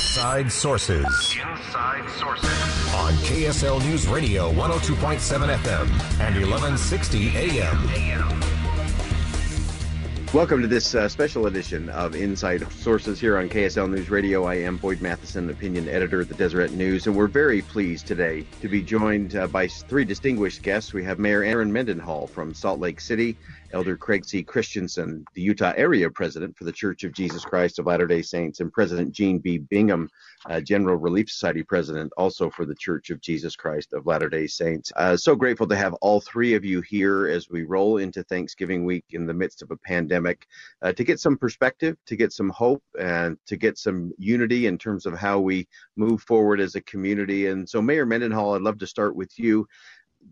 Inside Sources. Inside Sources. On KSL News Radio 102.7 FM and 1160 AM. Welcome to this uh, special edition of Inside Sources here on KSL News Radio. I am Boyd Matheson, opinion editor at the Deseret News, and we're very pleased today to be joined uh, by three distinguished guests. We have Mayor Erin Mendenhall from Salt Lake City, Elder Craig C. Christensen, the Utah area president for the Church of Jesus Christ of Latter day Saints, and President Jean B. Bingham, uh, General Relief Society president, also for the Church of Jesus Christ of Latter day Saints. Uh, so grateful to have all three of you here as we roll into Thanksgiving week in the midst of a pandemic uh, to get some perspective, to get some hope, and to get some unity in terms of how we move forward as a community. And so, Mayor Mendenhall, I'd love to start with you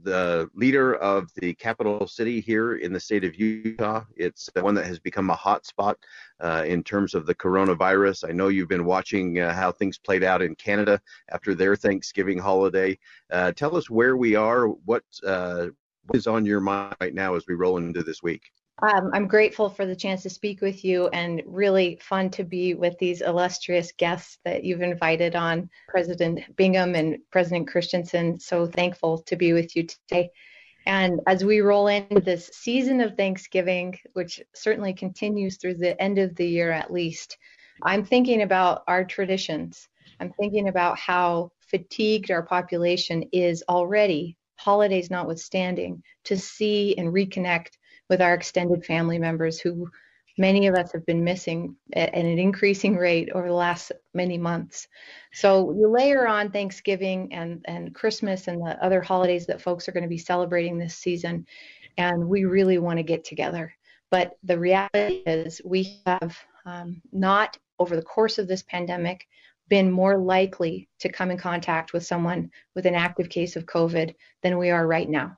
the leader of the capital city here in the state of Utah. It's one that has become a hot spot uh, in terms of the coronavirus. I know you've been watching uh, how things played out in Canada after their Thanksgiving holiday. Uh, tell us where we are, what, uh, what is on your mind right now as we roll into this week. Um, I'm grateful for the chance to speak with you and really fun to be with these illustrious guests that you've invited on, President Bingham and President Christensen. So thankful to be with you today. And as we roll into this season of Thanksgiving, which certainly continues through the end of the year at least, I'm thinking about our traditions. I'm thinking about how fatigued our population is already, holidays notwithstanding, to see and reconnect with our extended family members who many of us have been missing at an increasing rate over the last many months. So you layer on Thanksgiving and, and Christmas and the other holidays that folks are going to be celebrating this season, and we really want to get together. But the reality is, we have um, not, over the course of this pandemic, been more likely to come in contact with someone with an active case of COVID than we are right now.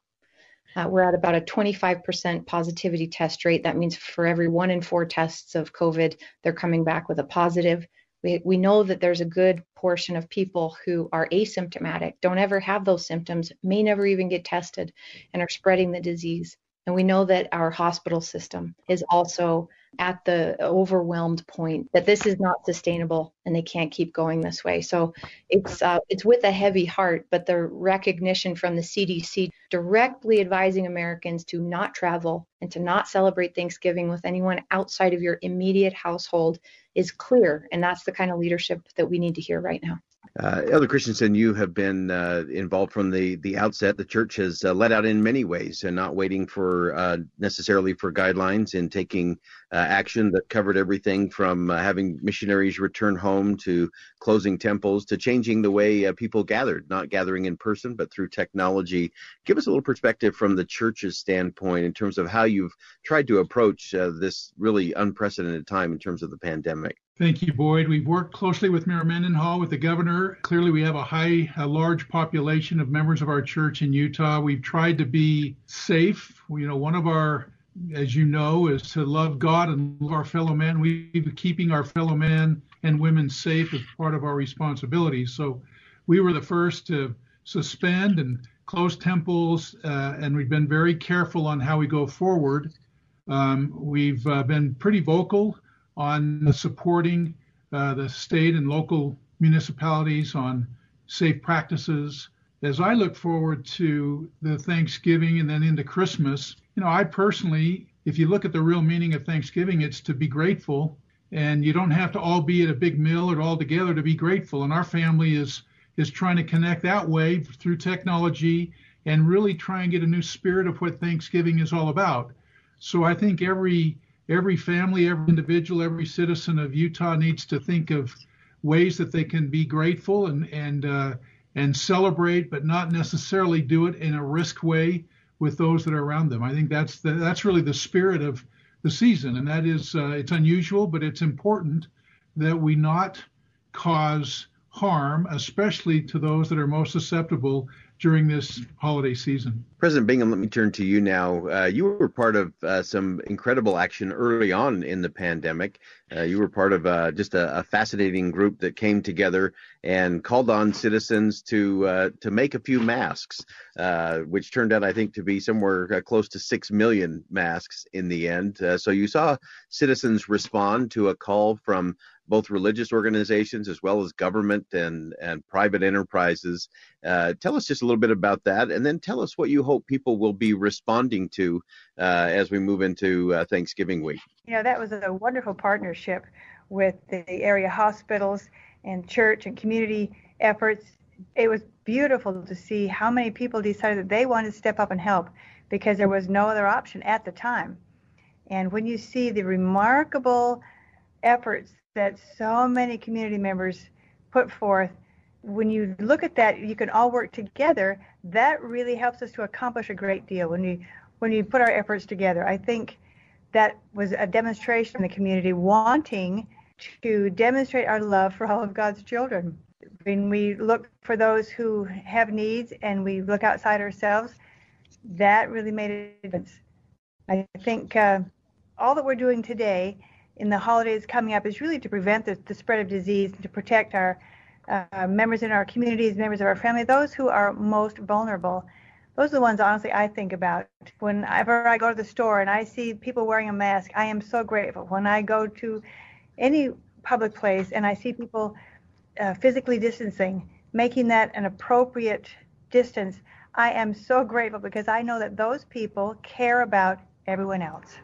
Uh, we're at about a 25% positivity test rate. That means for every one in four tests of COVID, they're coming back with a positive. We, we know that there's a good portion of people who are asymptomatic, don't ever have those symptoms, may never even get tested, and are spreading the disease. And we know that our hospital system is also at the overwhelmed point that this is not sustainable and they can't keep going this way. So it's uh, it's with a heavy heart, but the recognition from the CDC directly advising Americans to not travel and to not celebrate Thanksgiving with anyone outside of your immediate household is clear, and that's the kind of leadership that we need to hear right now. Uh, Elder Christensen, you have been uh, involved from the, the outset. The church has uh, led out in many ways and not waiting for uh, necessarily for guidelines in taking uh, action that covered everything from uh, having missionaries return home to closing temples to changing the way people gathered, not gathering in person, but through technology. Give us a little perspective from the church's standpoint in terms of how you've tried to approach this really unprecedented time in terms of the pandemic. Thank you, Boyd. We've worked closely with Mayor Mendenhall, with the governor. Clearly, we have a high, a large population of members of our church in Utah. We've tried to be safe. You know, one of our, as you know, is to love God and love our fellow man. We've been keeping our fellow man and women safe as part of our responsibilities. So, we were the first to suspend and close temples, uh, and we've been very careful on how we go forward. Um, we've uh, been pretty vocal on supporting uh, the state and local municipalities on safe practices. As I look forward to the Thanksgiving and then into Christmas, you know, I personally, if you look at the real meaning of Thanksgiving, it's to be grateful. And you don't have to all be at a big meal or all together to be grateful. And our family is is trying to connect that way through technology and really try and get a new spirit of what Thanksgiving is all about. So I think every every family, every individual, every citizen of Utah needs to think of ways that they can be grateful and and uh, and celebrate, but not necessarily do it in a risk way with those that are around them. I think that's the, that's really the spirit of the season, and that is uh, it's unusual, but it's important that we not cause harm, especially to those that are most susceptible during this holiday season. President Bingham, let me turn to you now. Uh, you were part of uh, some incredible action early on in the pandemic. Uh, you were part of uh, just a, a, fascinating group that came together and called on citizens to uh, to make a few masks, uh, which turned out, I think, to be somewhere close to six million masks in the end. so you saw citizens respond to a call from both religious organizations as well as government and, and private enterprises. Uh, tell us just a little bit about that, and then tell us what you hope people will be responding to uh, as we move into uh, Thanksgiving week. You know, that was a wonderful partnership with the area hospitals and church and community efforts. It was beautiful to see how many people decided that they wanted to step up and help because there was no other option at the time. And when you see the remarkable efforts that so many community members put forth, when you look at that, you can all work together. That really helps us to accomplish a great deal when you when you put our efforts together. I think that was a demonstration in the community wanting to demonstrate our love for all of God's children. When we look for those who have needs and we look outside ourselves, that really made a difference. I think uh, all that we're doing today in the holidays coming up is really to prevent the, the spread of disease and to protect our uh, members in our communities, members of our family, those who are most vulnerable. Those are the ones, honestly, I think about. Whenever I go to the store and I see people wearing a mask, I am so grateful. When I go to any public place and I see people uh, physically distancing, making that an appropriate distance, I am so grateful because I know that those people care about everyone else.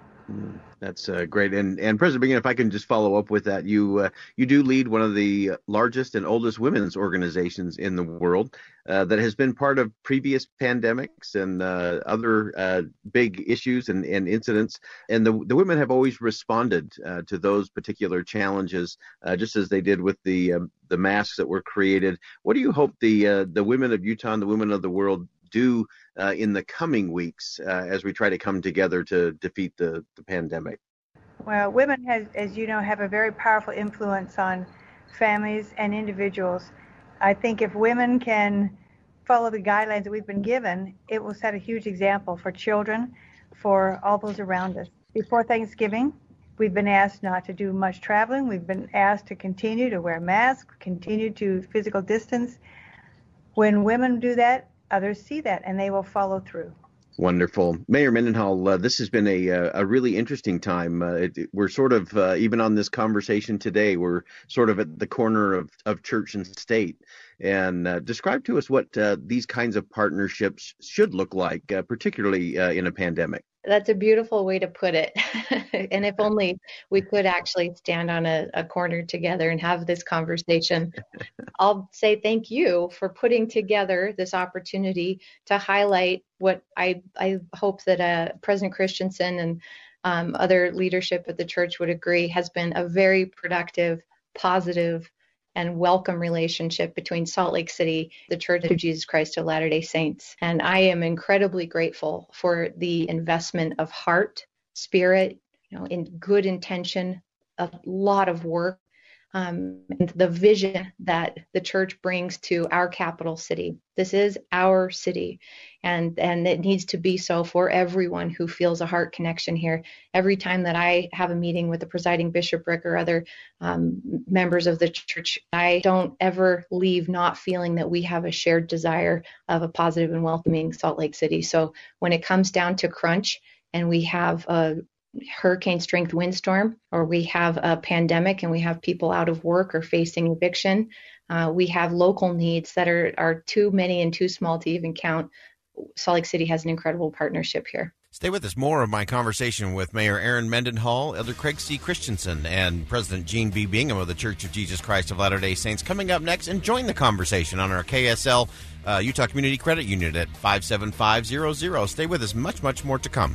That's uh, great. And and President Bingham, if I can just follow up with that, you uh, you do lead one of the largest and oldest women's organizations in the world uh, that has been part of previous pandemics and uh, other uh, big issues and, and incidents. And the the women have always responded uh, to those particular challenges, just as they did with the um, the masks that were created. What do you hope the the women of Utah and the women of the world do uh, in the coming weeks uh, as we try to come together to defeat the, the pandemic? Well, women, has, as you know, have a very powerful influence on families and individuals. I think if women can follow the guidelines that we've been given, it will set a huge example for children, for all those around us. Before Thanksgiving, we've been asked not to do much traveling. We've been asked to continue to wear masks, continue to physical distance. When women do that, others see that and they will follow through. Wonderful, Mayor Mendenhall. Uh, this has been a a really interesting time. Uh, it, we're sort of uh, even on this conversation today. We're sort of at the corner of of church and state. And uh, describe to us what uh, these kinds of partnerships should look like, uh, particularly in a pandemic. That's a beautiful way to put it. and if only we could actually stand on a, a, corner together and have this conversation. I'll say thank you for putting together this opportunity to highlight what I, I hope that uh, President Christensen and um, other leadership at the church would agree has been a very productive, positive, and welcome relationship between Salt Lake City, the Church of Jesus Christ of Latter day Saints. And I am incredibly grateful for the investment of heart, spirit, you know, in good intention, a lot of work um, and the vision that the church brings to our capital city. This is our city, and and it needs to be so for everyone who feels a heart connection here. Every time that I have a meeting with the presiding bishopric or other um, members of the church, I don't ever leave not feeling that we have a shared desire of a positive and welcoming Salt Lake City. So when it comes down to crunch and we have a hurricane strength windstorm or we have a pandemic and we have people out of work or facing eviction. Uh, we have local needs that are, are too many and too small to even count. Salt Lake City has an incredible partnership here. Stay with us. More of my conversation with Mayor Erin Mendenhall, Elder Craig C. Christensen, and President Jean B. Bingham of the Church of Jesus Christ of Latter day Saints coming up next. And join the conversation on our KSL uh, Utah Community Credit Union at 57500. Stay with us. Much, much more to come.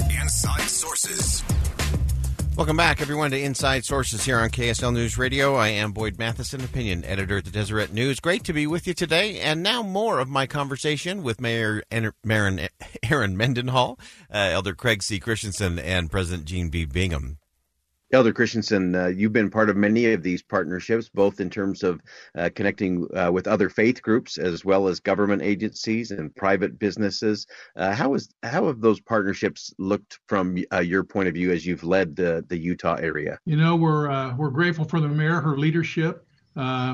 Inside Sources. Welcome back, everyone, to Inside Sources here on KSL News Radio. I am Boyd Matheson, opinion editor at the Deseret News. Great to be with you today. And now more of my conversation with Mayor Erin, Mendenhall, uh, Elder Craig C. Christensen, and President Jean B. Bingham. Elder Christensen, uh, you've been part of many of these partnerships, both in terms of uh, connecting uh, with other faith groups as well as government agencies and private businesses. Uh, how is how have those partnerships looked from uh, your point of view as you've led the the Utah area? You know, we're uh, we're grateful for the mayor, her leadership.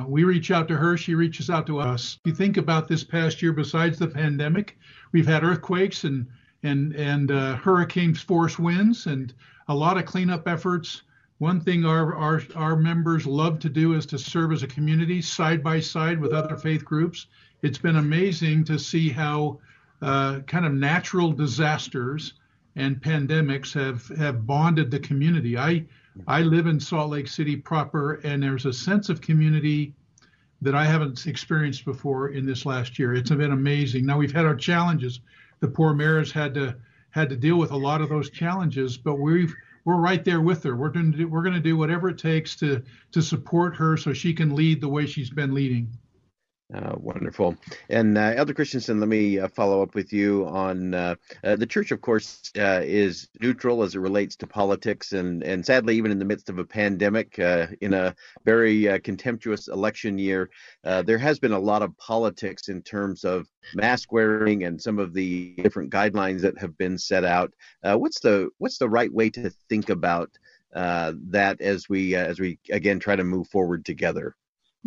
we reach out to her; she reaches out to us. If You think about this past year. Besides the pandemic, we've had earthquakes and and and hurricanes, force winds, and a lot of cleanup efforts one thing our, our, our members love to do is to serve as a community side by side with other faith groups. It's been amazing to see how uh, kind of natural disasters and pandemics have, have bonded the community. I, I live in Salt Lake City proper, and there's a sense of community that I haven't experienced before in this last year. It's been amazing. Now we've had our challenges. The poor mayors had to had to deal with a lot of those challenges, but we've we're right there with her. We're going to do, we're going to do whatever it takes to to support her so she can lead the way she's been leading. Uh, wonderful. And uh, Elder Christensen, let me uh, follow up with you on uh, uh, the church, of course, uh, is neutral as it relates to politics. And, and sadly, even in the midst of a pandemic, in a very contemptuous election year, there has been a lot of politics in terms of mask wearing and some of the different guidelines that have been set out. what's the what's the right way to think about that as we as we again try to move forward together?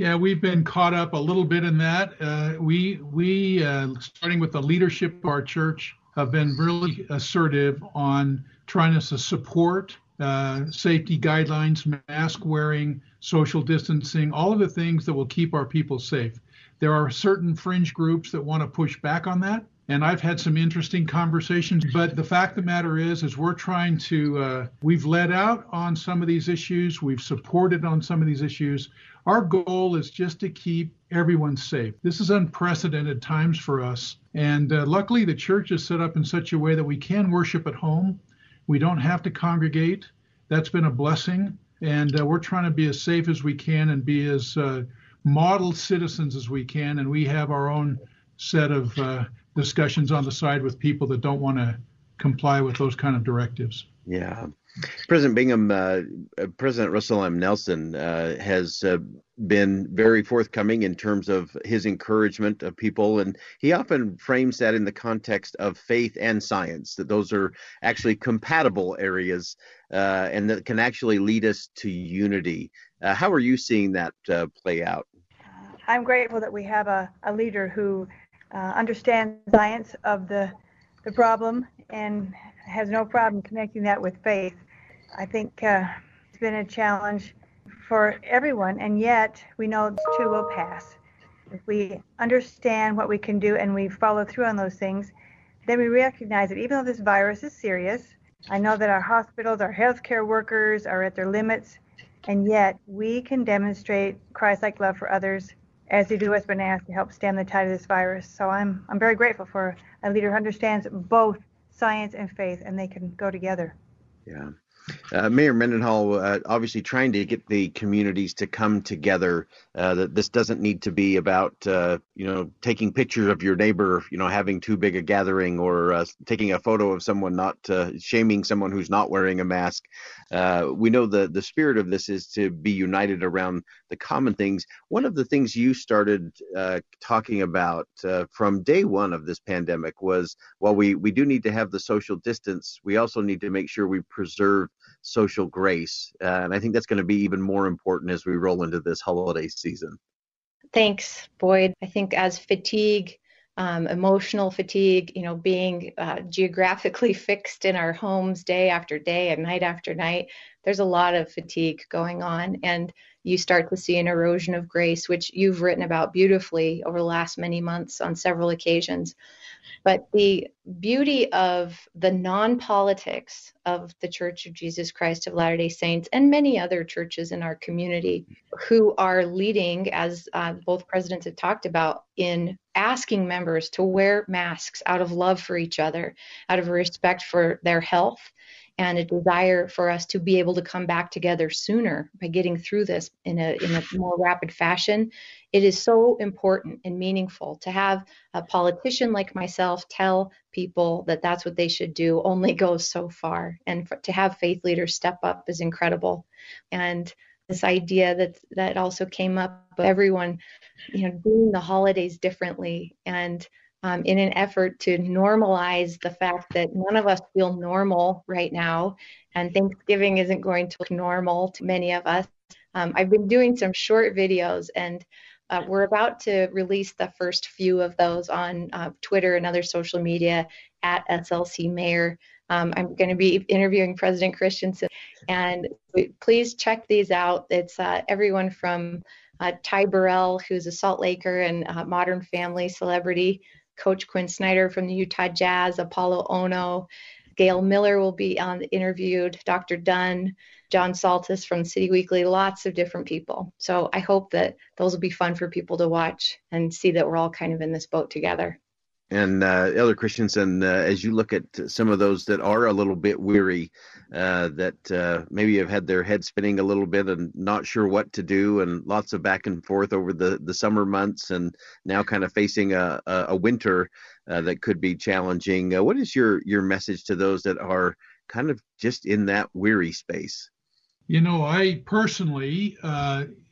Yeah, we've been caught up a little bit in that. Uh, we we uh, starting with the leadership of our church have been really assertive on trying to support uh, safety guidelines, mask wearing, social distancing, all of the things that will keep our people safe. There are certain fringe groups that want to push back on that, and I've had some interesting conversations. But the fact of the matter is, is we're trying to uh, we've led out on some of these issues, we've supported on some of these issues. Our goal is just to keep everyone safe. This is unprecedented times for us. And uh, luckily, the church is set up in such a way that we can worship at home. We don't have to congregate. That's been a blessing. And uh, we're trying to be as safe as we can and be as uh, model citizens as we can. And we have our own set of uh, discussions on the side with people that don't want to comply with those kind of directives. Yeah. President Bingham, uh, uh, President Russell M. Nelson uh, has uh, been very forthcoming in terms of his encouragement of people, and he often frames that in the context of faith and science, that those are actually compatible areas uh, and that can actually lead us to unity. Uh, how are you seeing that play out? I'm grateful that we have a, a leader who understands science of the the problem and has no problem connecting that with faith. I think uh, it's been a challenge for everyone, and yet we know this too will pass. If we understand what we can do and we follow through on those things, then we recognize that even though this virus is serious, I know that our hospitals, our healthcare workers are at their limits, and yet we can demonstrate Christ-like love for others as they do been asked to help stem the tide of this virus. So I'm I'm very grateful for a leader who understands both science and faith, and they can go together. Yeah. Uh, Mayor Mendenhall, uh, obviously trying to get the communities to come together. Uh, that this doesn't need to be about uh, you know taking pictures of your neighbor, you know having too big a gathering, or uh, taking a photo of someone not uh, shaming someone who's not wearing a mask. we know the the spirit of this is to be united around the common things. One of the things you started talking about from day one of this pandemic was while we we do need to have the social distance, we also need to make sure we preserve social grace. Uh, and I think that's going to be even more important as we roll into this holiday season. Thanks, Boyd. I think as fatigue, um, emotional fatigue, you know, being uh, geographically fixed in our homes day after day and night after night, there's a lot of fatigue going on. And you start to see an erosion of grace, which you've written about beautifully over the last many months on several occasions. But the beauty of the non politics of the Church of Jesus Christ of Latter day Saints and many other churches in our community who are leading, as uh, both presidents have talked about, in asking members to wear masks out of love for each other, out of respect for their health and a desire for us to be able to come back together sooner by getting through this in a in a more rapid fashion it is so important and meaningful to have a politician like myself tell people that that's what they should do only goes so far and for, to have faith leaders step up is incredible and this idea that that also came up everyone you know doing the holidays differently and um, in an effort to normalize the fact that none of us feel normal right now, and Thanksgiving isn't going to look normal to many of us. Um, I've been doing some short videos, and uh, we're about to release the first few of those on uh, Twitter and other social media at SLC Mayor. Um, I'm going to be interviewing President Christensen, and please check these out. It's uh, everyone from uh, Ty Burrell, who's a Salt Laker and Modern Family celebrity, Coach Quin Snyder from the Utah Jazz, Apolo Ohno, Gail Miller will be on interviewed, Dr. Dunn, John Saltas from City Weekly, lots of different people. So I hope that those will be fun for people to watch and see that we're all kind of in this boat together. And uh, Elder Christensen, uh, as you look at some of those that are a little bit weary, uh, that uh, maybe have had their head spinning a little bit and not sure what to do, and lots of back and forth over the, the summer months, and now kind of facing a, a winter uh, that could be challenging. Uh, what is your, your message to those that are kind of just in that weary space? You know, I personally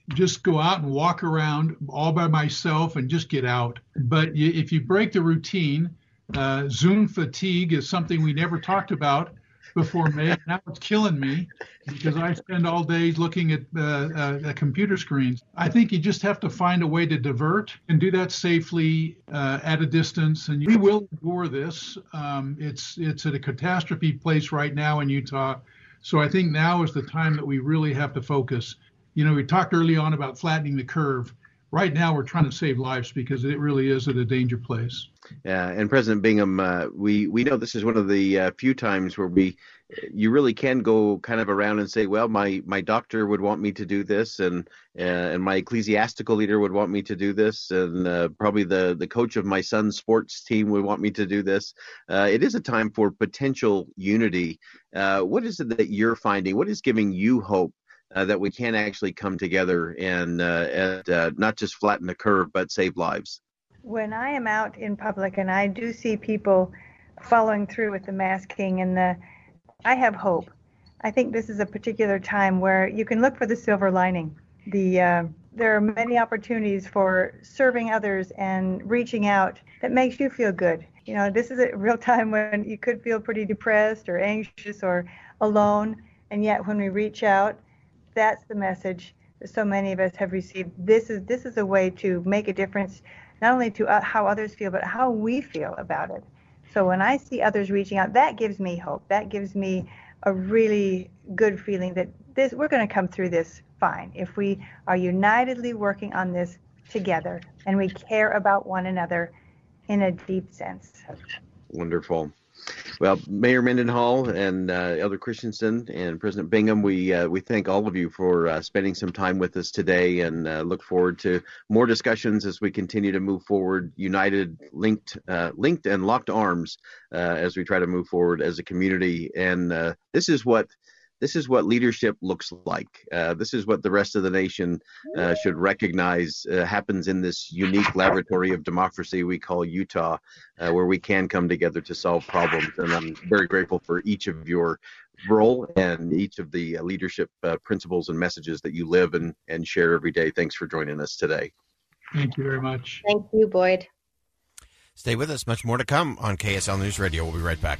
just go out and walk around all by myself and just get out. But if you break the routine, uh, Zoom fatigue is something we never talked about before May. Now it's killing me because I spend all day looking at, uh, uh, computer screens. I think you just have to find a way to divert and do that safely uh, at a distance. And we will endure this. Um, it's it's at a catastrophe place right now in Utah. So I think now is the time that we really have to focus you know, we talked early on about flattening the curve. Right now, we're trying to save lives because it really is at a danger place. Yeah, and President Bingham, uh, we we know this is one of the uh, few times where we, you really can go kind of around and say, well, my my doctor would want me to do this, and uh, and my ecclesiastical leader would want me to do this, and uh, probably the the coach of my son's sports team would want me to do this. Uh, it is a time for potential unity. Uh, what is it that you're finding? What is giving you hope uh, that we can actually come together and, uh, and uh, not just flatten the curve, but save lives. When I am out in public and I do see people following through with the masking and the, I have hope. I think this is a particular time where you can look for the silver lining. The uh, there are many opportunities for serving others and reaching out that makes you feel good. You know, this is a real time when you could feel pretty depressed or anxious or alone, and yet when we reach out that's the message that so many of us have received. This is this is a way to make a difference, not only to uh, how others feel, but how we feel about it. So when I see others reaching out, that gives me hope. That gives me a really good feeling that this we're going to come through this fine if we are unitedly working on this together and we care about one another in a deep sense. Wonderful. Well, Mayor Mendenhall and uh, Elder Christensen and President Bingham, we uh, we thank all of you for uh, spending some time with us today, and uh, look forward to more discussions as we continue to move forward, united, linked, uh, linked, and locked arms uh, as we try to move forward as a community. And this is what this is what leadership looks like. Uh, this is what the rest of the nation uh, should recognize uh, happens in this unique laboratory of democracy we call Utah, uh, where we can come together to solve problems. And I'm very grateful for each of your role and each of the uh, leadership uh, principles and messages that you live and, and share every day. Thanks for joining us today. Thank you very much. Thank you, Boyd. Stay with us. Much more to come on KSL News Radio. We'll be right back.